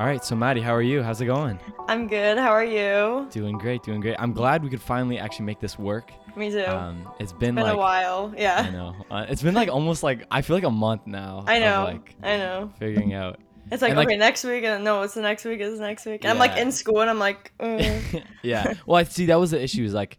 All right, so Maddy, how are you? How's it going? I'm good. How are you? Doing great, doing great. I'm glad we could finally actually make this work. Me too. Um, it's been, Been like a while. Yeah. I know. Uh, it's been like almost like I feel like a month now. I know. like I know. figuring out. It's like, And, like- okay, next week, and no, it's the next week. It's the next week. And I'm like in school, and I'm like, mm. yeah. Well, I see that was the issue. Is like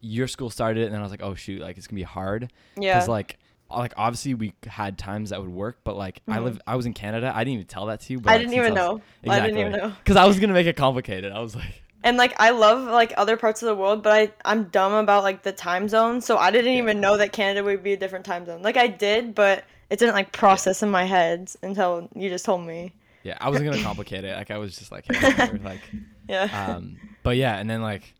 your school started, and then I was like, oh shoot, like it's gonna be hard. yeah. Because like, like obviously we had times that would work, but like I Mhm. live, I was in Canada. I didn't even tell that to you. But I like, didn't since even know. I didn't even know. Because I was gonna make it complicated. I was like, And like I love like other parts of the world, but I I'm dumb about like the time zone, so I didn't even know that Canada would be a different time zone. Like I did, but it didn't like process in my head until you just told me. yeah, I wasn't gonna complicate it. Like I was just like, hey, like. Yeah. um but yeah and then like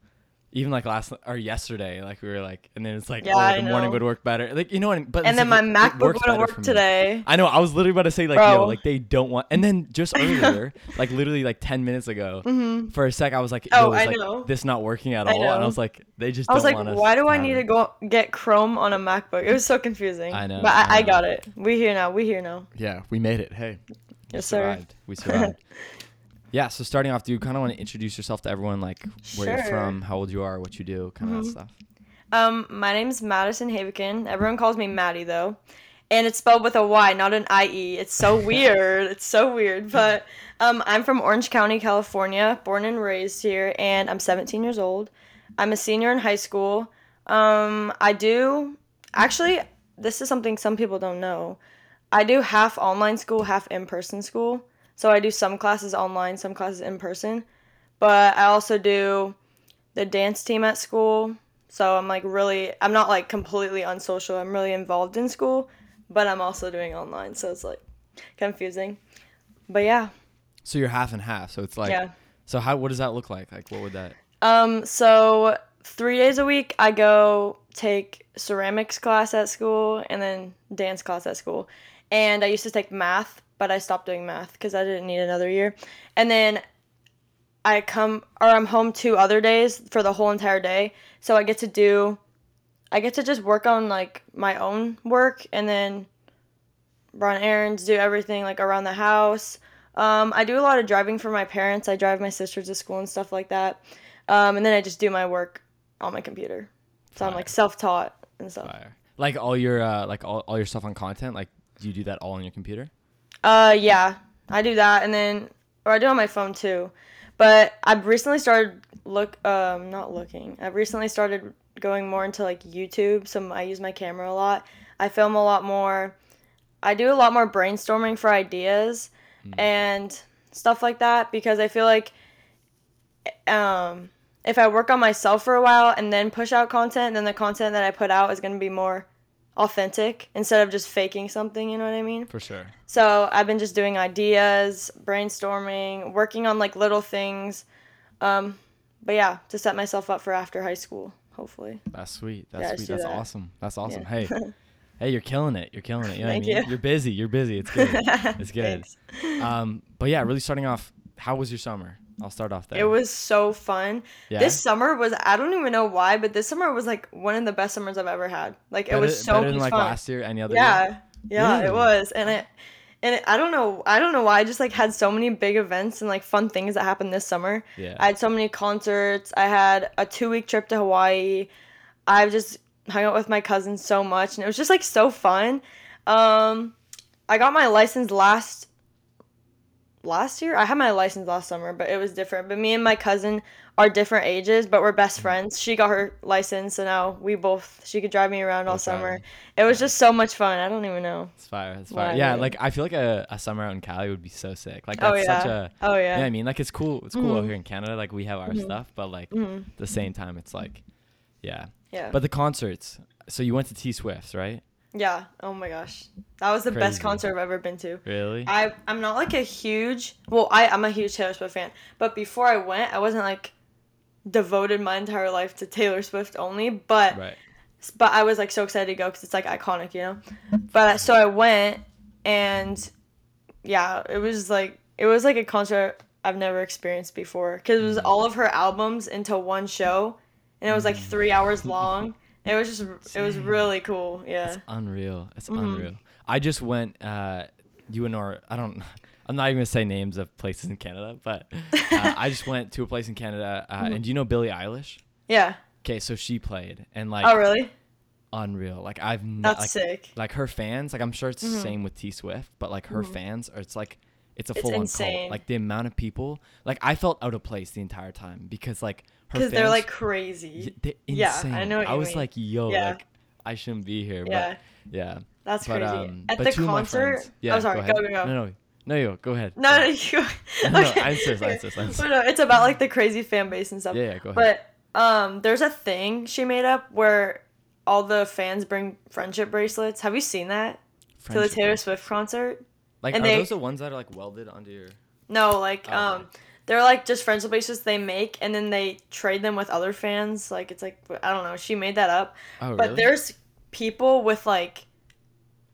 even like last or yesterday like we were like and then it's like Yeah, oh the morning would work better like you know what I mean? but and then like, my MacBook wouldn't work today. I know I was literally about to say like yo like they don't want and then just earlier like literally like 10 minutes ago hmm for a sec I was like Oh, is, I like, know. this not working at all and I was like they just I was don't like, why do I need it. to go get Chrome on a MacBook? It was so confusing. I know, But I, I I, got it. We here now. We here now. yeah we made it hey we Yes, sir. we survived yeah so starting off do you kind of want to introduce yourself to everyone like where you're from how old you are what you do kind of Mhm. that stuff Um, my name's Madison Havican. Everyone calls me Maddy though. And it's spelled with a Y, not an IE. It's so weird. It's so weird. But um, I'm from Orange County, California, born and raised here, and I'm 17 years old. I'm a senior in high school. Um, I do actually. This is something some people don't know. I do half online school, half in person school. So I do some classes online, some classes in person. But I also do the dance team at school. So I'm like really, I'm not like completely unsocial. I'm really involved in school, but I'm also doing online. So it's like confusing. But yeah, So you're half and half. So it's like, yeah. so how, what does that look like? Like, what would that? Um, so three days a week I go take ceramics class at school and then dance class at school. And I used to take math, but I stopped doing math because I didn't need another year. And then I come or I'm home two other days for the whole entire day. So I get to do I get to just work on like my own work and then run errands, do everything like around the house. Um, I do a lot of driving for my parents. I drive my sisters to school and stuff like that. Um, and then I just do my work on my computer. So I'm like self-taught and stuff. Fire. Like all your, uh, like all, all your stuff on content. Like, do you do that all on your computer? Uh, yeah, I do that, and then or I do on my phone too. But I've recently started look um not looking. I've recently started going more into like YouTube. So I use my camera a lot. I film a lot more. I do a lot more brainstorming for ideas Mm. and stuff like that because I feel like um if I work on myself for a while and then push out content, then the content that I put out is going to be more authentic instead of just faking something, you know what I mean? For sure. So I've been just doing ideas, brainstorming, working on like little things. Um, but yeah, to set myself up for after high school, hopefully. That's sweet. Yeah, That's sweet. That's that. awesome. That's awesome. Yeah. Hey, hey, you're killing it. You're killing it. You know Thank what I mean? you. You're busy. You're busy. It's good. It's good. Um, but yeah, really starting off. How was your summer? I'll start off there. It was so fun. Yeah? This summer was I don't even know why, but this summer was like one of the best summers I've ever had. Like better, it was so better than like fun. last year. Any other year? Yeah, yeah, Really? it was, and it, and it, I don't know, I don't know why. I just like had so many big events and like fun things that happened this summer. Yeah. I had so many concerts. I had a two week trip to Hawaii. I've just hung out with my cousins so much, and it was just like so fun. Um, I got my license last last year. I had my license last summer, but it was different. But me and my cousin are different ages, but we're best friends. She got her license, so now we both she could drive me around all Both summer. It was just so much fun. I don't even know. It's fire. It's fire. Yeah, yeah. like I feel like a, a summer out in Cali would be so sick. Like Oh yeah. such a oh you yeah. know I mean? Like it's cool. It's cool out Mhm. here in Canada. Like we have our Mhm. stuff, but like Mhm. at the same time, it's like, yeah. Yeah. But the concerts. So you went to T Swift's, right? Yeah. Oh my gosh, that was the best concert I've ever been to. Really? I I'm not like a huge well I I'm a huge Taylor Swift fan, but before I went, I wasn't like devoted my entire life to Taylor Swift only, but right. but I was like so excited to go because it's like iconic, you know. But so I went, and yeah, it was like it was like a concert I've never experienced before because it was Mm. all of her albums into one show, and it was like three hours long. It was just it was really cool. Yeah. It's unreal. It's Mhm. unreal. I just went. Uh, you and I don't. I'm not even gonna say names of places in Canada, but uh, I just went to a place in Canada. Uh, Mm-hmm. And do you know Billie Eilish? Yeah. Okay, so she played and like Oh, really? unreal. Like I've n- That's like, sick. like her fans. Like I'm sure it's the Mhm. same with T Swift, but like her Mhm. fans are. It's like it's a full on cult. Like the amount of people. Like I felt out of place the entire time because like her Because they're like crazy. they're Yeah, I know what I was mean. like, yo, Yeah. like I shouldn't be here. Yeah. But yeah. That's But, crazy. um, At the concert. friends- yeah, oh, sorry. Go, go, go. No, no, no, you go ahead. No, no, you. No, no, okay. I insist, I insist, I insist. But no, it's about like the crazy fan base and stuff. Yeah, yeah, go ahead. But um, there's a thing she made up where all the fans bring friendship bracelets. Have you seen that to the Taylor. Swift concert? Like, and are they- those the ones that are like welded onto your? No, like Oh, um, okay. they're like just friendship bracelets they make, and then they trade them with other fans. Like it's like I don't know. She made that up. Oh, But really? there's people with like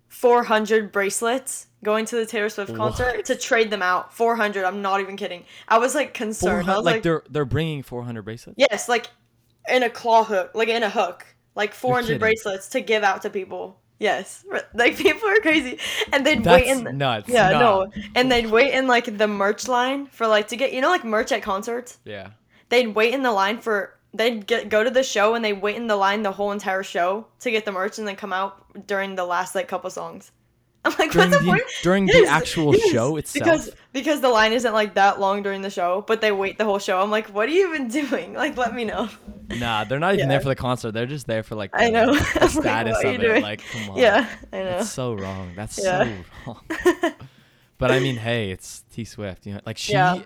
400 bracelets going to the Taylor Swift concert What? to trade them out. 400. I'm not even kidding. I was like concerned. I was like, like, they're they're bringing 400 bracelets. yes, like in a claw hook, like in a hook, like 400 bracelets to give out to people. Yes, like people are crazy, and they'd That's wait in. The, nuts. yeah, Nah. no, and they'd wait in like the merch line for like to get you know like merch at concerts. Yeah. They'd wait in the line for they'd get go to the show and they wait in the line the whole entire show to get the merch and then come out during the last like couple songs. I'm like, During what's the the point? during the actual yes, show itself. Because because the line isn't like that long during the show, but they wait the whole show. I'm like, what are you even doing? Like, let me know. Nah, they're not even Yeah. there for the concert. They're just there for like I the- know. the like, status what of it. doing? Like, come on. Yeah, I know. That's so wrong. That's Yeah. so wrong. But I mean, hey, it's T Swift. You know, like she, Yeah.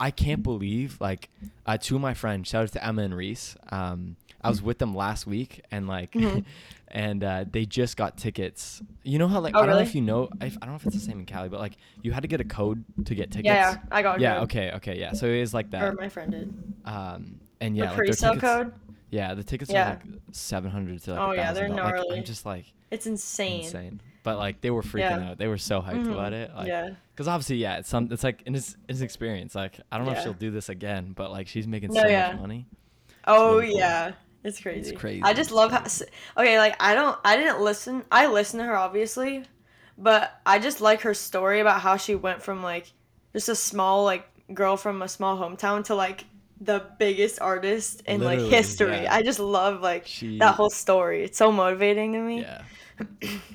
I can't believe like uh, two of my friends. Shout out to Emma and Reese. Um, I was with them last week, and like, Mhm. And uh, they just got tickets. You know how like Oh, I don't know if you know. I, I don't know if it's the same in Cali, but like you had to get a code to get tickets. yeah, yeah, I got. Yeah. code. Okay. Okay. Yeah. So it is like that. Or that. my friend did. Um, and yeah, the like, pre-sale tickets- code. Yeah, the tickets Yeah. are like seven hundred to like. Oh, yeah, they're $1,000. Like. I'm just like It's insane. insane. But like they were freaking Yeah. out. They were so hyped Mhm. about it. Like, yeah. because obviously, yeah, it's some. It's like in his his experience. Like I don't know if she'll do this again, but like she's making No, so yeah. much money. Oh really cool. yeah, it's crazy. It's crazy. I just love how. Okay, like I don't, I didn't listen. I listened to her obviously, but I just like her story about how she went from like just a small like girl from a small hometown to like the biggest artist in like history. yeah. I just love like She that whole story. It's so motivating to me. yeah,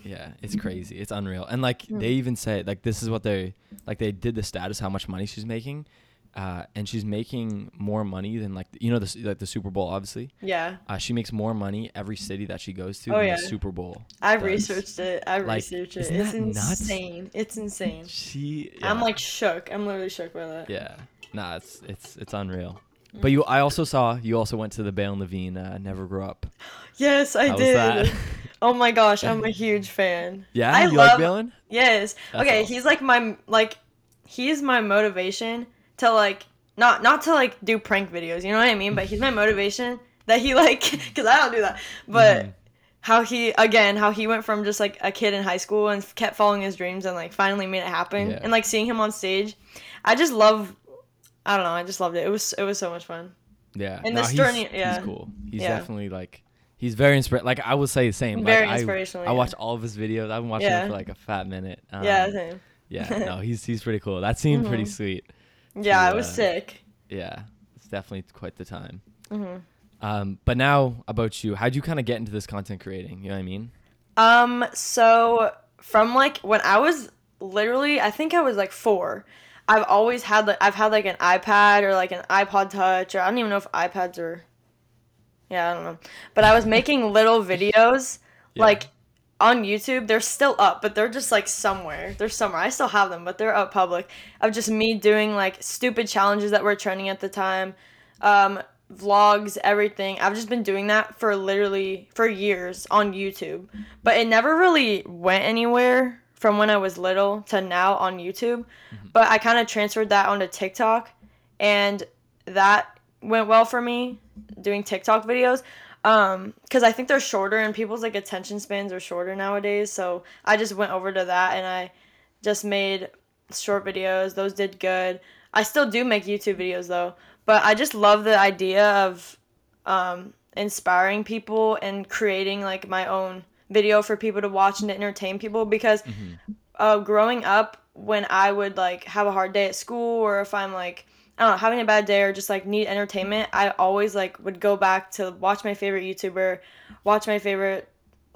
yeah, it's crazy. It's unreal. And like Hmm. they even say like this is what they like they did the status how much money she's making. Uh, and she's making more money than like you know the like the Super Bowl obviously. Yeah, Uh, she makes more money every city that she goes to Oh, than yeah. the Super Bowl. I does. researched it. I Like, researched it. It's that nuts? insane. It's insane. She. I'm like shook. I'm literally shook by that. Yeah. Nah, it's it's it's unreal. Mm. But you, I also saw you also went to the Baylen Levine uh, Never Grow Up. Yes, I How was did. that? Oh my gosh, I'm a huge fan. Yeah, I you love, like Baylen? Yes. That's okay, awesome. he's like my like he's my motivation to like not not to like do prank videos, you know what I mean? But he's my motivation that he like cuz I don't do that. But Mhm. how he again, how he went from just like a kid in high school and kept following his dreams and like finally made it happen Yeah. and like seeing him on stage. I just love I don't know, I just loved it. It was it was so much fun. Yeah. And no, this he's, journey- yeah. he's cool. He's Yeah. definitely like he's very inspiring. Like I would say the same. Very like, inspirational, I, I watch all of his videos. I've been watching Yeah. him for like a fat minute. Um, yeah, same. yeah. No, he's he's pretty cool. That seemed pretty Mhm. sweet. Yeah, to, it was uh, sick. Yeah. It's definitely quite the time. hmm Um, but now about you, how'd you kind of get into this content creating? You know what I mean? Um, so from like when I was literally, I think I was like four. I've always had like I've had like an iPad or like an iPod Touch or I don't even know if iPads are. Yeah, I don't know. But I was making little videos Yeah. like on YouTube. They're still up, but they're just like somewhere. They're somewhere. I still have them, but they're up public. Of just me doing like stupid challenges that were trending at the time. Um, vlogs, everything. I've just been doing that for literally for years on YouTube. But it never really went anywhere from when I was little to now on YouTube. But I kind of transferred that onto TikTok and that went well for me doing TikTok videos. Um, cuz I think they're shorter and people's like attention spans are shorter nowadays. So I just went over to that and I just made short videos. Those did good. I still do make YouTube videos though, but I just love the idea of um, inspiring people and creating like my own video for people to watch and to entertain people because uh, growing up, when I would like have a hard day at school, or if I'm like I don't know having a bad day, or just like need entertainment, I always like would go back to watch my favorite YouTuber, watch my favorite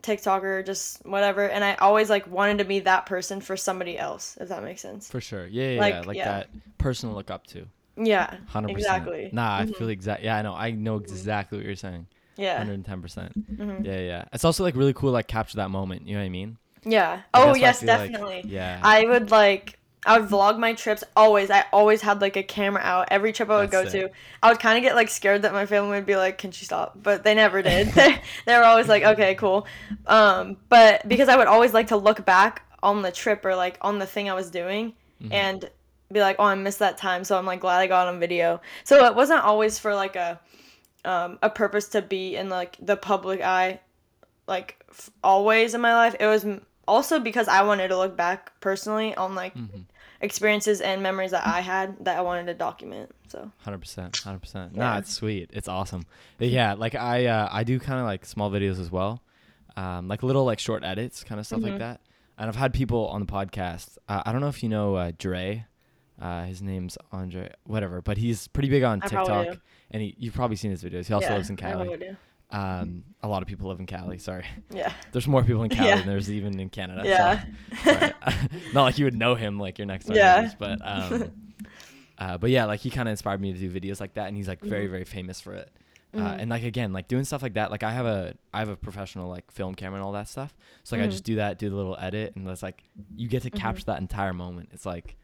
TikToker, just whatever, and I always like wanted to be that person for somebody else, if that makes sense. For sure. Yeah, yeah, Like, yeah. Like yeah. that person to look up to. Yeah, 100%. exactly. Nah, I feel exact. Yeah, I know. I know exactly what you're saying. Yeah, 110%. Mhm. Yeah, yeah. It's also like really cool like capture that moment, you know what I mean? yeah. Like, Oh why I yes, feel like- definitely. yeah. I would like I would vlog my trips always. I always had like a camera out every trip I would That's go to. I would kind of get like scared that my family would be like, "Can she stop?" But they never did. they, they were always like, "Okay, cool." Um, but because I would always like to look back on the trip or like on the thing I was doing Mhm. and be like, "Oh, I missed that time." So I'm like glad I got on video. So it wasn't always for like a um, a purpose to be in like the public eye like f- always in my life. It was also because I wanted to look back personally on like Mhm. Experiences and memories that I had that I wanted to document. So Hundred percent, hundred percent. Yeah. Nah, it's sweet. It's awesome. But yeah, like I uh, I do kind of like small videos as well, um, like little like short edits, kind of stuff like Mhm. that. And I've had people on the podcast. Uh, I don't know if you know uh, Dre. Uh, his name's Andre, whatever, but he's pretty big on I TikTok, do. and he, you've probably seen his videos. He also yeah, lives in I Cali. Um, a lot of people live in Cali. Sorry, Yeah. there's more people in Cali Yeah. than there's even in Canada. Yeah. Sorry. Not like you would know him like your next door Yeah. neighbors, but um, uh, but yeah, like he kind of inspired me to do videos like that, and he's like very Mhm. very famous for it. Uh, Mhm. and like again, like doing stuff like that, like I have a I have a professional like film camera and all that stuff. So like I Mhm. just do that, do the little edit, and it's like you get to Mhm. capture that entire moment. It's like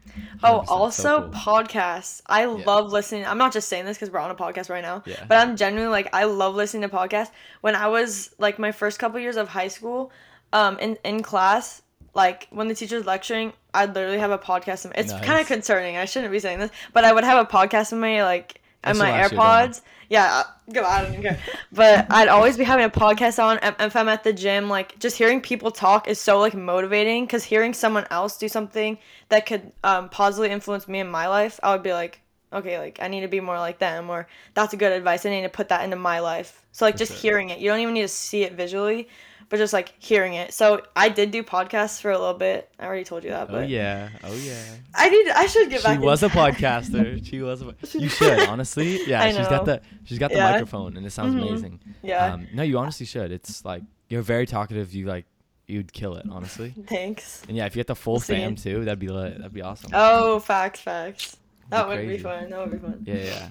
Oh, 100% so also cool. podcasts. I love listening. I'm not just saying this because we're on a podcast right now, Yeah. but I'm genuinely like I love listening to podcasts. When I was like my first couple years of high school, um, in in class, like when the teacher's lecturing, I'd literally have a podcast. In, my, it's kind of concerning. I shouldn't be saying this, but I would have a podcast in my like Still my. AirPods. Yeah, uh, go. I don't even care. But I'd always be having a podcast on. and If I'm at the gym, like just hearing people talk is so like motivating. Cause hearing someone else do something that could um, positively influence me in my life, I would be like, okay, like I need to be more like them, or that's a good advice. I need to put that into my life. So like For just sure. hearing it, you don't even need to see it visually, but just like hearing it. So I did do podcasts for a little bit. I already told you that, oh but yeah, oh yeah. I need. I should get She back. She was a podcaster. She was. A, you should honestly. Yeah, I she's got the she's got the Yeah. microphone, and it sounds Mhm. amazing. Yeah. Um, no, you honestly should. It's like you're very talkative. You like you'd kill it, honestly. Thanks. And yeah, if you get the full see. fam too, that'd be lit. That'd be awesome. Oh, facts, facts. It'd That would be fun. That would be fun. Yeah, yeah, yeah.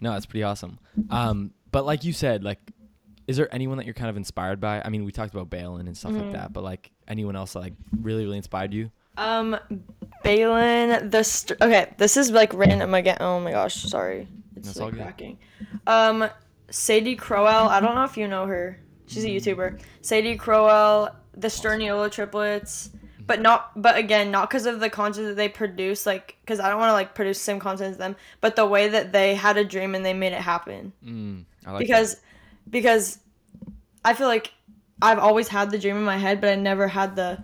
No, that's pretty awesome. Um, but like you said, like, is there anyone that you're kind of inspired by? I mean, we talked about Baylen and stuff Mhm. like that, but like anyone else that like really, really inspired you? Um, Baylen, the st- okay, this is like random again. Oh my gosh, sorry, it's That's like cracking. Um, Sadie Crowell. I don't know if you know her. She's a YouTuber. Sadie Crowell, the Sterniolo triplets, but not. But again, not because of the content that they produce. Like, because I don't want to like produce the same content as them, but the way that they had a dream and they made it happen. Mm, I like because because I feel like I've always had the dream in my head, but I never had the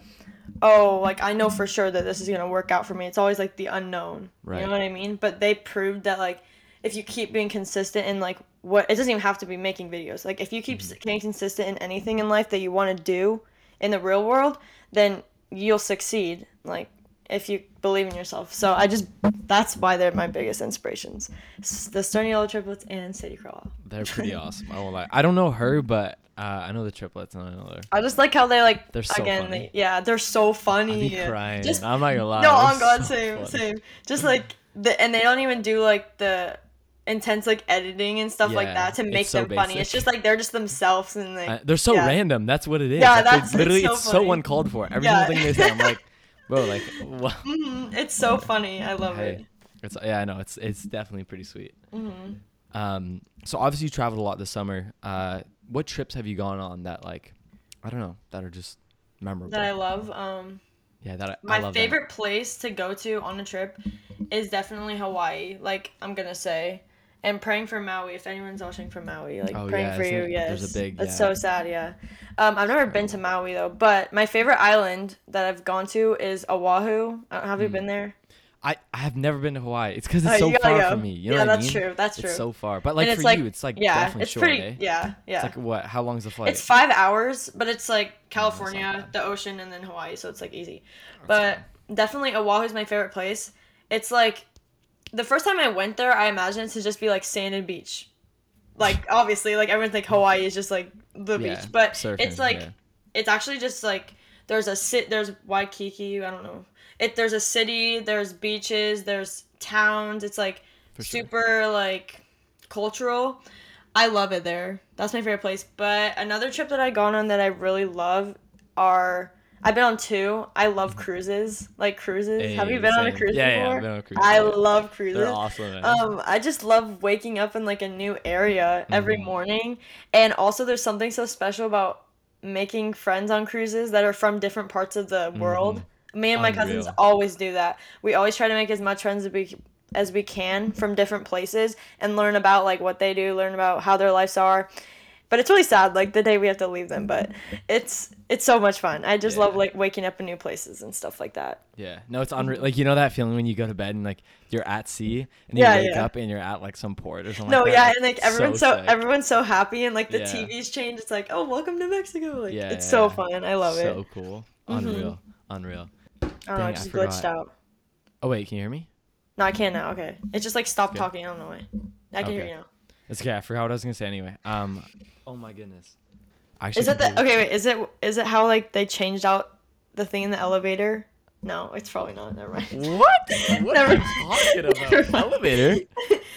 oh like I know for sure that this is gonna work out for me. It's always like the unknown. Right. You know what I mean? But they proved that like if you keep being consistent in like what it doesn't even have to be making videos. Like if you keep Mm-hmm. being consistent in anything in life that you want to do in the real world, then you'll succeed. Like if you believe in yourself. So I just that's why they're my biggest inspirations. The Sterniolo Triplets and Sadie Crowell. They're pretty awesome. I won't lie. I don't know her, but uh, I know the triplets and I know her. I just like how they like They're so again. funny. They, yeah, they're so funny. be crying. Just I'm not gonna lie. no, on God, so same, funny. same. Just like the and they don't even do like the intense like editing and stuff like that to make so them funny. It's just like they're just themselves and like Uh, they're so yeah. random. That's what it is. Yeah, Like, that's- it's literally so it's so uncalled for. Every Yeah. single thing they say, I'm like, bro, like? Mhm, it's so funny. I love Hey, it's yeah, I know. It's it's definitely pretty sweet. it. hmm Um, so obviously you traveled a lot this summer. Uh, what trips have you gone on that like, I don't know, that are just memorable? That I love. Um, yeah, that I, I my that. favorite place to go to on a trip is definitely Hawaii. Like I'm gonna say. And praying for Maui. If anyone's watching from Maui, like Oh, praying yeah, for you, it- yes. there's a big- That's yeah. so sad. Yeah. Um, I've never been to Maui though, but my favorite island that I've gone to is Oahu. Uh, Have you Mm. been there? I I have never been to Hawaii. It's because it's Oh, so far go. from me. You know yeah, what I that's true. That's true. It's so far, but like for like, you, it's like yeah, definitely it's short, pretty. eh? Yeah, yeah. It's like what? How long is the flight? It's five hours, but it's like California, bad. the ocean, and then Hawaii, so it's like easy. But definitely Oahu is my favorite place. It's like the first time I went there, I imagined it to just be like sand and beach. Like obviously, like everyone think Hawaii is just like the Yeah, beach, but surfing, it's like yeah. it's actually just like there's a sit there's Waikiki, I don't know. It there's a city, there's beaches, there's towns. It's like For sure. super like cultural. I love it there. That's my favorite place. But another trip that I gone on that I really love are I've been on two. I love cruises. Like cruises. Have you Hey, been on a cruise Yeah, yeah, before? I've been on a cruise. I yeah. love cruises. They're awesome. Man. Um, I just love waking up in like a new area every Mhm. morning, and also there's something so special about making friends on cruises that are from different parts of the world. Me and my cousins Mm-hmm. Always do that. We always try to make as much friends as we as we can from different places and learn about like what they do, learn about how their lives are. But it's really sad, like the day we have to leave them. But mm-hmm. it's it's so much fun. I just love like waking up in new places and stuff like that. Yeah, no, it's unreal. Mm-hmm. Like you know that feeling when you go to bed and like you're at sea and you Yeah, wake yeah. up and you're at like some port or something. No, like yeah, and like everyone's so, sick. everyone's so happy, and like the Yeah. TVs change. It's like, oh, welcome to Mexico. Like Yeah, it's yeah, so yeah. fun. I love so it. So cool, unreal, mm-hmm. unreal. I don't know, Dang, I just glitched out. Oh wait, can you hear me? No, I can't now. Okay, it just like stopped Okay. talking. I don't know why. I can hear you now. It's okay. I forgot what I was gonna say anyway. Um, oh my goodness. I actually Is it the okay? Wait, is it is it how like they changed out the thing in the elevator? No, it's probably not. Never mind. What? What Never- are you talking about? Elevator?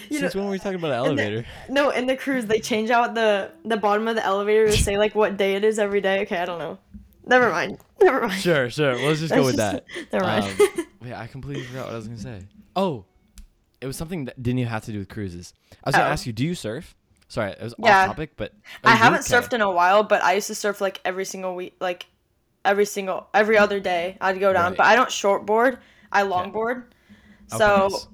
You Since know- when were we talking about an and the- elevator? No, in the cruise they change out the the bottom of the elevator to say like what day it is every day. Okay, I don't know. Never mind. Never mind. Sure, sure. Let's just go with That's that. just- Never mind. Um, wait, I completely forgot what I was gonna say. Oh, it was something that didn't even have to do with cruises. I was gonna Oh. ask you, do you surf? Sorry, it was Yeah. off topic, but I haven't surfed in a while, but I used to surf like every single week, like every single every other day. I'd go down, Right. but I don't shortboard. I longboard. So nice.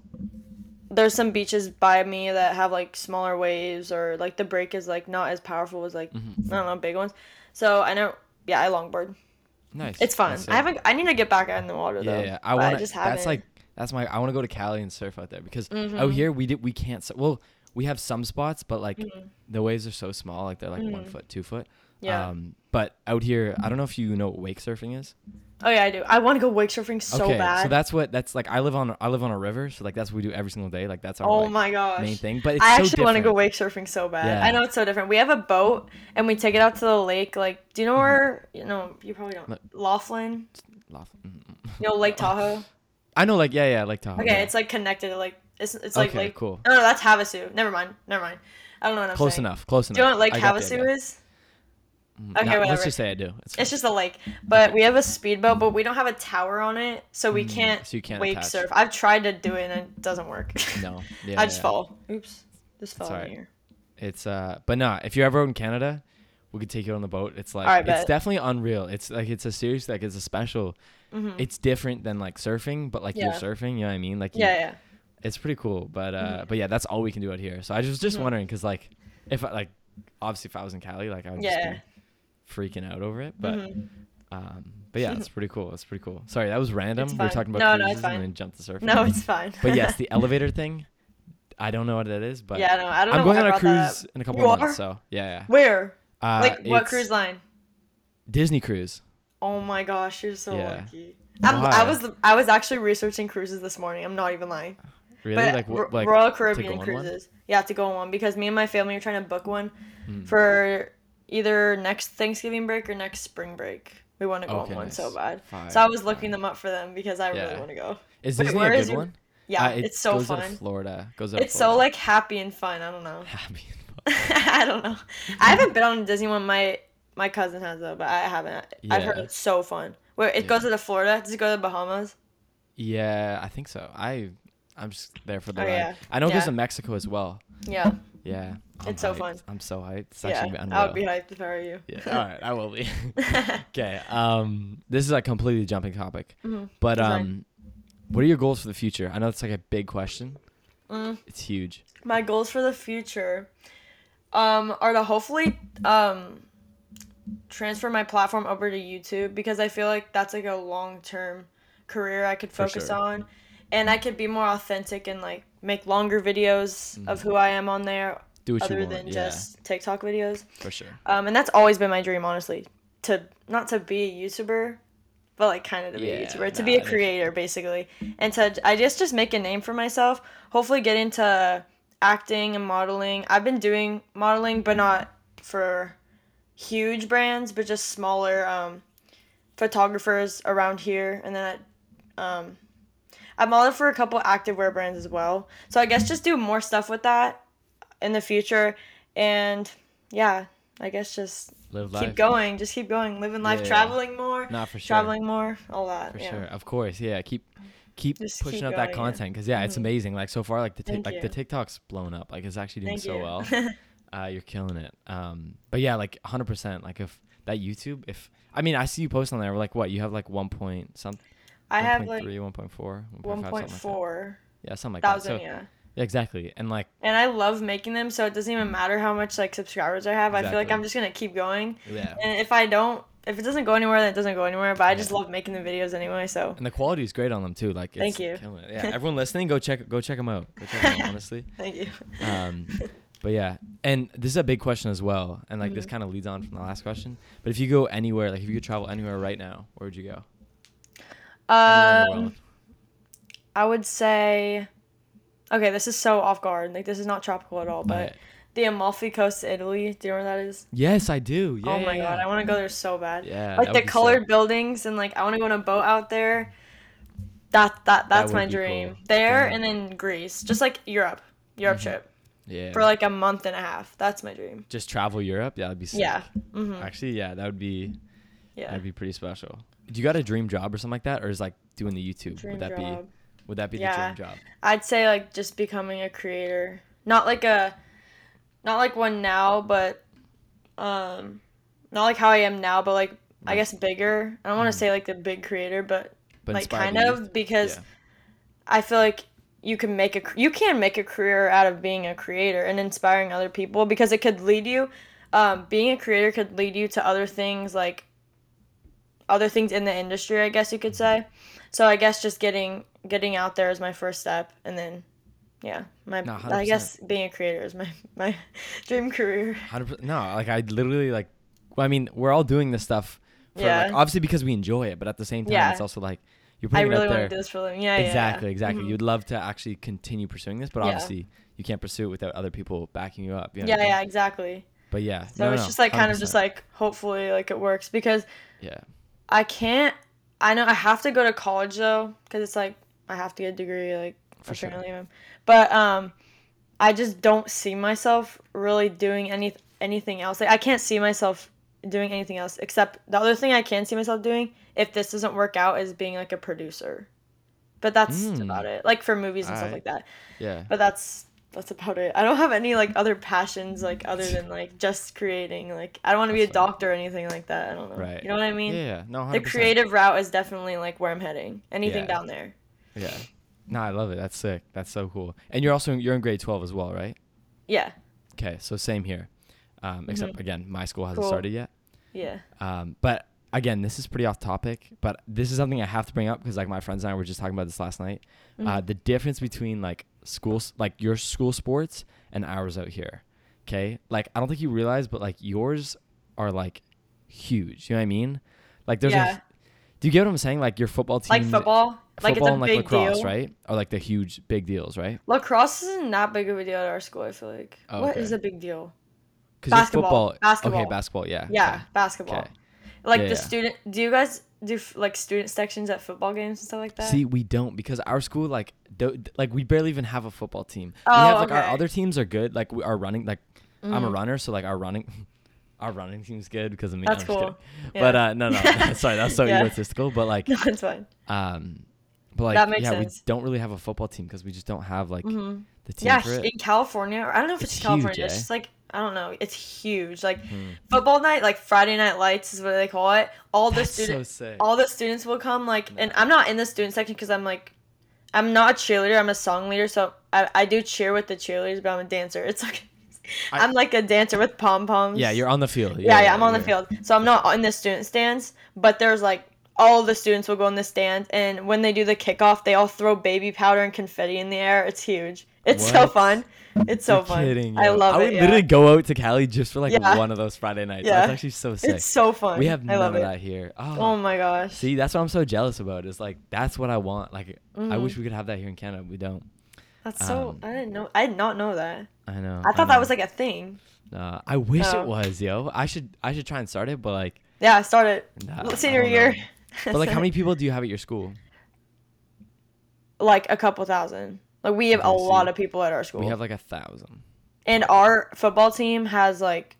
there's some beaches by me that have like smaller waves, or like the break is like not as powerful as like Mhm. I don't know big ones. So I know, yeah, I longboard. nice. It's fun. I haven't. I need to get back out in the water Yeah, though. yeah. I want. just That's like that's my. I want to go to Cali and surf out there because out Mhm. here we did we can't. sur- Well, we have some spots, but like Mhm. the waves are so small, like they're like one Mhm. foot, two foot. Yeah. Um, but out here, I don't know if you know what wake surfing is. oh yeah, I do. I want to go wake surfing so okay, bad. so that's what that's like. I live on I live on a river, so like that's what we do every single day. Like that's our oh like, my gosh. main thing. But it's I so actually want to go wake surfing so bad. Yeah. I know it's so different. We have a boat and we take it out to the lake. Like, do you know where? You know, you probably don't. Laughlin. Laughlin. Laugh-. You know, Lake Tahoe. I know, like yeah, yeah, like Tahoe. Okay, yeah. it's like connected. Like it's it's like okay, Lake. cool. No, no, that's Havasu. Never mind. Never mind. I don't know what I'm saying. Close saying. enough. Close enough. Do you know what Lake I Havasu is? Mm, Okay, whatever. Let's just say I do. It's, It's just a lake, but we have a speedboat, but we don't have a tower on it, so we Mm, can't, so you can't wake attach. surf. I've tried to do it and it doesn't work. no. Yeah, I just yeah. fall. Oops, just fell in here. It's uh, but nah. If you're ever in Canada, we could take you on the boat. It's like Alright, it's bet. definitely unreal. It's like it's a series, like it's a special. Hmm It's different than like surfing, but like you're surfing. You know what I mean? Like you- Yeah, yeah. it's pretty cool. But uh, Mhm. but yeah, that's all we can do out here. So I was just Mhm. wondering because like if I, like obviously if I was in Cali, like I would Yeah. just be freaking out over it. But Mhm. um, but yeah, it's pretty cool. It's pretty cool. Sorry, that was random. We were talking about No, no, cruises it's fine. and then jumped to surfing. No, it's fine. but yes, the elevator thing. I don't know what that is, but yeah, no, I don't. I'm going on a brought that up. cruise in a couple You of are? months. So yeah, yeah. Where? Uh, like what cruise line? Disney cruise. Oh my gosh, you're so Yeah. lucky. I'm, I was I was actually researching cruises this morning. I'm not even lying. Really? But like what? Like Royal Caribbean on one? cruises. Yeah, to go on one because me and my family are trying to book one Hmm. for either next Thanksgiving break or next spring break. We want to go Okay, on one so bad. Fire, So I was looking fire. them up for them because I really want to go. Is Disney where a is good your- one? Yeah, Uh, it it's so goes Out fun. of Florida. Goes out It's so like happy and fun. I don't know. happy. I don't know. I haven't been on a Disney one. My my cousin has though, but I haven't. I've heard it's so fun. Where it Yeah. goes to the Florida? Does it go to the Bahamas? Yeah, I think so. I I'm just there for the Oh, ride. yeah. I know it goes Yeah. to Mexico as well. Yeah, Yeah. I'm It's so fun. I'm so hyped. It's yeah. unreal. I would be hyped if I were you. yeah. All right, I will be. okay. Um, this is like completely jumping topic, Mhm. but fine. um, what are your goals for the future? I know it's like a big question. Mm. It's huge. My goals for the future um, are to hopefully um, transfer my platform over to YouTube because I feel like that's like a long term career I could focus sure. on. and I could be more authentic and like make longer videos of who I am on there Do what other you want. than yeah, just TikTok videos. for sure. Um, and that's always been my dream, honestly, to not to be a YouTuber, but like kind of to be a YouTuber, to nah, be a creator, basically, and to I just just make a name for myself. Hopefully, get into acting and modeling. I've been doing modeling, but not for huge brands, but just smaller um, photographers around here, and then I, um, I modeled for a couple activewear brands as well. So I guess just do more stuff with that in the future, and yeah, I guess just Live life. keep going, just keep going, living life, Yeah. traveling more, Not for sure. traveling more, all that. For yeah. sure, of course, yeah. Keep keep Just pushing keep that going, yeah. content because yeah, it's Mhm. amazing. Like so far, like the Thank like the. TikTok's blown up. Like it's actually doing Thank so you. well. Uh, you're killing it. Um, but yeah, like 100. percent Like if that YouTube, if I mean, I see you post on there. Like what? You have like one point something. I have 1.3, like 1.4, 1.5, one something point like. Yeah, something like that. thousand, So yeah. yeah, exactly. And like And I love making them, so it doesn't even matter how much like subscribers I have. I feel like I'm just gonna keep going. yeah, And if I don't, if it doesn't go anywhere, then it doesn't go anywhere. But I just love making the videos anyway. So and the quality is great on them too. Like it's Thank you. killing it. Yeah, everyone listening, go check go check them out. Go check them out. Honestly. thank you. Um, but yeah, and this is a big question as well, and like this Mhm. kind of leads on from the last question. But if you go anywhere, like if you could travel anywhere right now, where would you go? Anywhere in the Um. I would say, okay, this is so off guard. Like this is not tropical at all. But Right. the Amalfi Coast, Italy. Do you know where that is? yes, I do. Yeah. oh my god. I want to go there so bad. Yeah, like the colored sick. buildings and like I want to go on a boat out there. That that that's would my dream. cool. There Yeah. and then Greece, just like Europe, Europe Mhm. trip Yeah. for like a month and a half. That's my dream. just travel Europe. Yeah, that'd be sick. Yeah. hmm Actually, yeah, that would be Yeah. that'd be pretty special. Do you got a dream job or something like that, or is like doing the YouTube? Dream would that job. be would that be Yeah. the dream job? I'd say like just becoming a creator. Not like a not like one now, but um not like how I am now, but like I guess bigger. I don't want to say like the big creator, but, But like kind of because Yeah. I feel like you can make a you can make a career out of being a creator and inspiring other people because it could lead you um, being a creator could lead you to other things like other things in the industry i guess you could say so i guess just getting getting out there is my first step and then yeah my No, i guess being a creator is my my dream career. No, like I literally like. Well, I mean, we're all doing this stuff. For, Yeah. Like, obviously because we enjoy it, but at the same time, Yeah. it's also like you're i really want to do this for a living yeah yeah, yeah. exactly, exactly. Mhm. You'd love to actually continue pursuing this, but Yeah. obviously you can't pursue it without other people backing you up. you know yeah yeah exactly But yeah. so no, it's no, just like kind of just like hopefully like it works because Yeah. I can't. I know I have to go to college though, because it's like I have to get a degree. Like For sure. but um, I just don't see myself really doing any anything else. Like I can't see myself doing anything else except the other thing I can see myself doing if this doesn't work out is being like a producer. But that's Mm. about it. Like for movies and stuff like that. Yeah. But that's that's about it. I don't have any like other passions like other than like just creating. Like I don't want to be a doctor or anything like that. I don't know. Right. You know what I mean? yeah, yeah. No, 100%. the creative route is definitely like where I'm heading. Anything Yeah. down there. Yeah. No, I love it. That's sick. That's so cool. And you're also you're in grade 12 as well, right? Yeah. Okay, so same here. Um, except Mhm. again, my school hasn't Cool. started yet. Yeah. Um, but again, this is pretty off topic, but this is something I have to bring up because like my friends and I were just talking about this last night. Uh, Mhm. the difference between like schools, like your school sports and ours out here. Okay, like I don't think you realize, but like yours are like huge. You know what I mean? Like there's Yeah. a. Do you get what I'm saying? Like your football team, Like football. Like it's football a and like big lacrosse, deal. right? Are like the huge big deals, right? Lacrosse isn't that big of a deal at our school, I feel like. Oh, What okay. is a big deal? Because Basketball. football. Basketball. Okay, basketball. Yeah. Yeah, okay. basketball. Okay. Like Yeah, the yeah. student do you guys do like student sections at football games and stuff like that? See, we don't because our school like do, like we barely even have a football team. we Oh, have like our other teams are good. Like we are running. Like I'm a Mhm. runner, so like our running, our running team's good because of me. That's I'm cool. Yeah. But uh, no, no, sorry, that's so egotistical. But like, No, it's fine. um, but like, That makes yeah, sense. we don't really have a football team because we just don't have like hmm the team Yeah, for it. in California, or I don't know if it's, It's California. huge, It's eh? just like I don't know. It's huge. Like Hmm. football night, like Friday night lights is what they call it. All the That's so students, sick. all the students will come. Like, and I'm not in the student section because I'm like, I'm not a cheerleader. I'm a song leader, so I, I do cheer with the cheerleaders, but I'm a dancer. It's like I- I'm like a dancer with pom poms. yeah, you're on the field. yeah, yeah, I'm on the field. So I'm not in the student stands, but there's like all the students will go in the stands, and when they do the kickoff, they all throw baby powder and confetti in the air. It's huge. It's so fun. It's so You're fun. kidding, I love I would it. literally Yeah. go out to Cali just for like Yeah. one of those Friday nights. Yeah. That's actually so sick. It's so fun. we have I none love of it. that here. Oh, Oh my gosh. see, that's what I'm so jealous about. It's like that's what I want. Like I Mhm. wish we could have that here in Canada. We don't. That's so. um, I didn't know. I did not know that. I know. I thought that know. was like a thing. Nah, I wish Oh. it was, yo. I should I should try and start it, but like, Yeah, I started nah, senior year. know. But like, how many people do you have at your school? like a couple thousand. Like we have a Okay, see, lot of people at our school. We have like a thousand. and our football team has like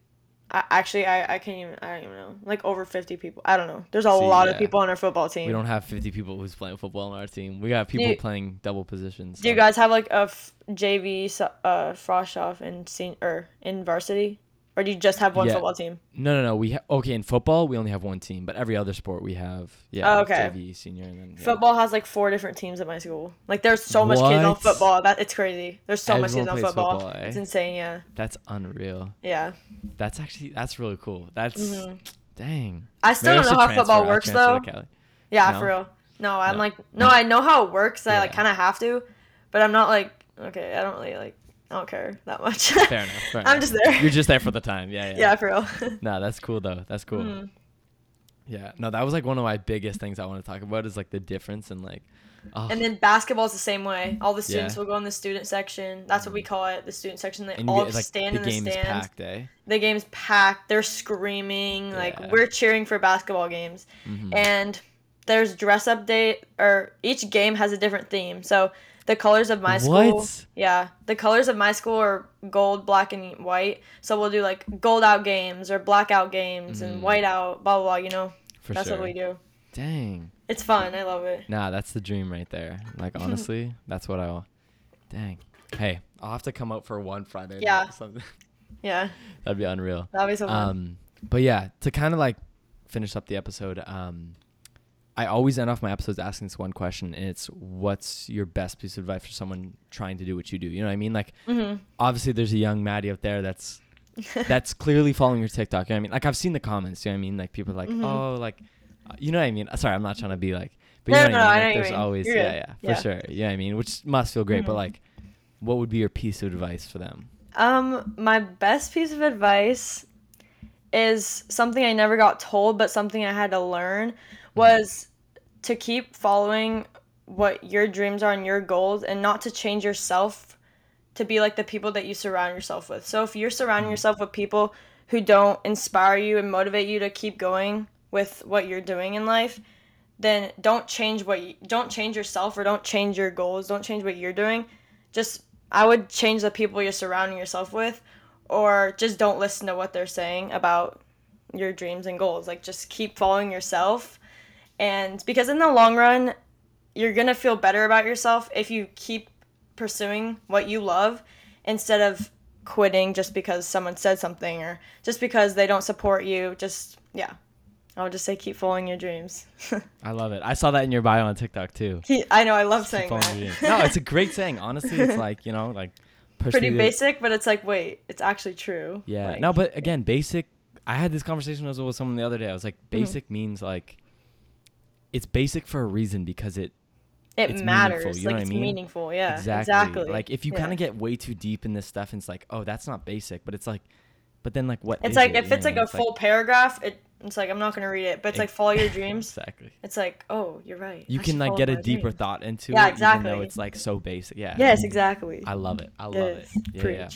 I, actually I, I can't even I don't even know. Like over 50 people. I don't know. There's a See, lot of people on our football team. We don't have 50 people who's playing football on our team. We got people you- playing double positions. Do you guys have like a f- JV so- uh frosh off in sen- or in varsity? Or do you just have one Yeah. football team? No, no, no. We ha- okay in football we only have one team, but every other sport we have yeah. Oh, okay. JV, senior, and then yeah. Football has like four different teams at my school. Like there's so much kids on football. That it's crazy. There's so much kids on football. football, eh? It's insane, yeah. That's unreal. Yeah. That's actually that's really cool. That's Mhm. dang. I still Maybe don't know how transfer- football works though. Yeah, No? for real. No, I'm No. like no, I know how it works. I like kind of have to, but I'm not like okay. I don't really like. I don't care that much. Fair enough. Fair I'm enough. just there. You're just there for the time. Yeah, yeah. yeah, for real. No, that's cool though. That's cool. Mhm. Yeah. No, that was like one of my biggest things I want to talk about is like the difference in like. Oh, And then basketball's the same way. All the students Yeah. will go in the student section. That's what we call it, the student section. They and all get, like stand the in the is stands. packed, eh? The game's packed. They're screaming. Like we're cheering for basketball games. Mhm. And there's dress up day, or each game has a different theme. So the colors of my school. What? Yeah, the colors of my school are gold, black, and white. So we'll do like gold out games or blackout games and Mhm. white out, blah blah blah. You know, For that's sure. what we do. Dang. It's fun. I love it. Nah, that's the dream right there. Like honestly, that's what I. want. Dang. Hey, I'll have to come out for one Friday. Yeah. or something. Yeah, That'd be unreal. that'd be so fun. Um, but yeah, to kind of like finish up the episode, um, I always end off my episodes asking this one question, and it's what's your best piece of advice for someone trying to do what you do? You know what I mean? Like, hmm obviously, there's a young Maddy out there that's that's clearly following your TikTok. You know what I mean? Like, I've seen the comments. You know what I mean? Like, people are like, Mhm. oh, like, uh, you know what I mean? Sorry, I'm not trying to be like, but No, you know no, what I mean? I Like, what there's mean. always, You're yeah, yeah, for Yeah. sure. You know what I mean? Which must feel great, but Mhm. like, what would be your piece of advice for them? Um, my best piece of advice is something I never got told, but something I had to learn was to keep following what your dreams are and your goals and not to change yourself to be like the people that you surround yourself with. So if you're surrounding mm. yourself with people who don't inspire you and motivate you to keep going with what you're doing in life, then don't change what you don't change yourself or don't change your goals, don't change what you're doing. Just I would change the people you're surrounding yourself with or just don't listen to what they're saying about your dreams and goals. Like just keep following yourself. And because in the long run, you're going to feel better about yourself if you keep pursuing what you love instead of quitting just because someone said something or just because they don't support you. Just yeah. I would just say keep following your dreams. I love it. I saw that in your bio on TikTok too. He- I know I love Keep saying that. No, it's a great saying. Honestly, it's like you know, like pretty basic, but it's like wait, it's actually true. Yeah. Like, no, but again, basic. I had this conversation as well with someone the other day. I was like, Mm-hmm. basic means like, it's basic for a reason because it it it's matters. meaningful, you know like what I it's mean? meaningful. Yeah. exactly. Exactly. Like if you Yeah. kind of get way too deep in this stuff, and it's like, oh, that's not basic, but it's like, but then like what? It's like it? if it's like a full paragraph, it it's like I'm not gonna read it, but it's like follow your dreams. Exactly. It's like oh, you're right. You I can like get a deeper dreams. thought into Yeah, it, even though exactly. it's like so basic. Yeah. Yes, exactly. I love it. I love it. Yes. Yeah, yeah.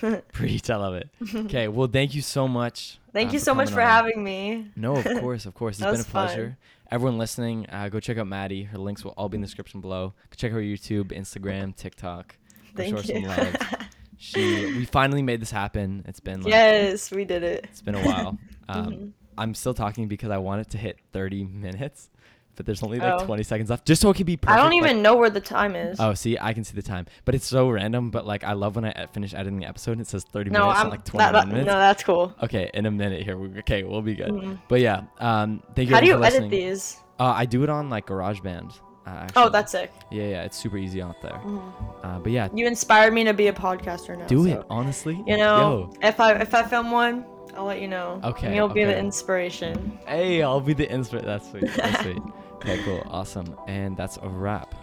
Preach. Preach. I love it. Okay. Well, thank you so much. Thank uh, you so much for on. having me. No, of course, of course. It's been a pleasure. fun. Everyone listening, uh, go check out Maddy. Her links will all be in the description below. Check her YouTube, Instagram, TikTok. Go show her Thank some you. love. She, we finally made this happen. It's been like, yes, we did it. it's been a while. Um, Mhm. I'm still talking because I want it to hit 30 minutes, but there's only like Oh. 20 seconds left, just so it can be perfect. I don't like- even know where the time is. Oh, see, I can see the time, but it's so random. But like, I love when I finish editing the episode and it says 30 no, minutes, I'm like that, 21 that- minutes. no, that's cool. Okay, in a minute here. We, okay, we'll be good. Mhm. But yeah, um, thank you. How do you edit these? Uh, I do it on like GarageBand. Uh. Oh, that's sick. Yeah, yeah, it's super easy out there. Mhm. Uh, but yeah, You inspired me to be a podcaster now. do so, it honestly. You know, Yo, if I if I film one, I'll let you know. Okay, And you'll be the inspiration. Hey, I'll be the inspiration. That's sweet. That's sweet. Okay, cool. Awesome. And that's a wrap.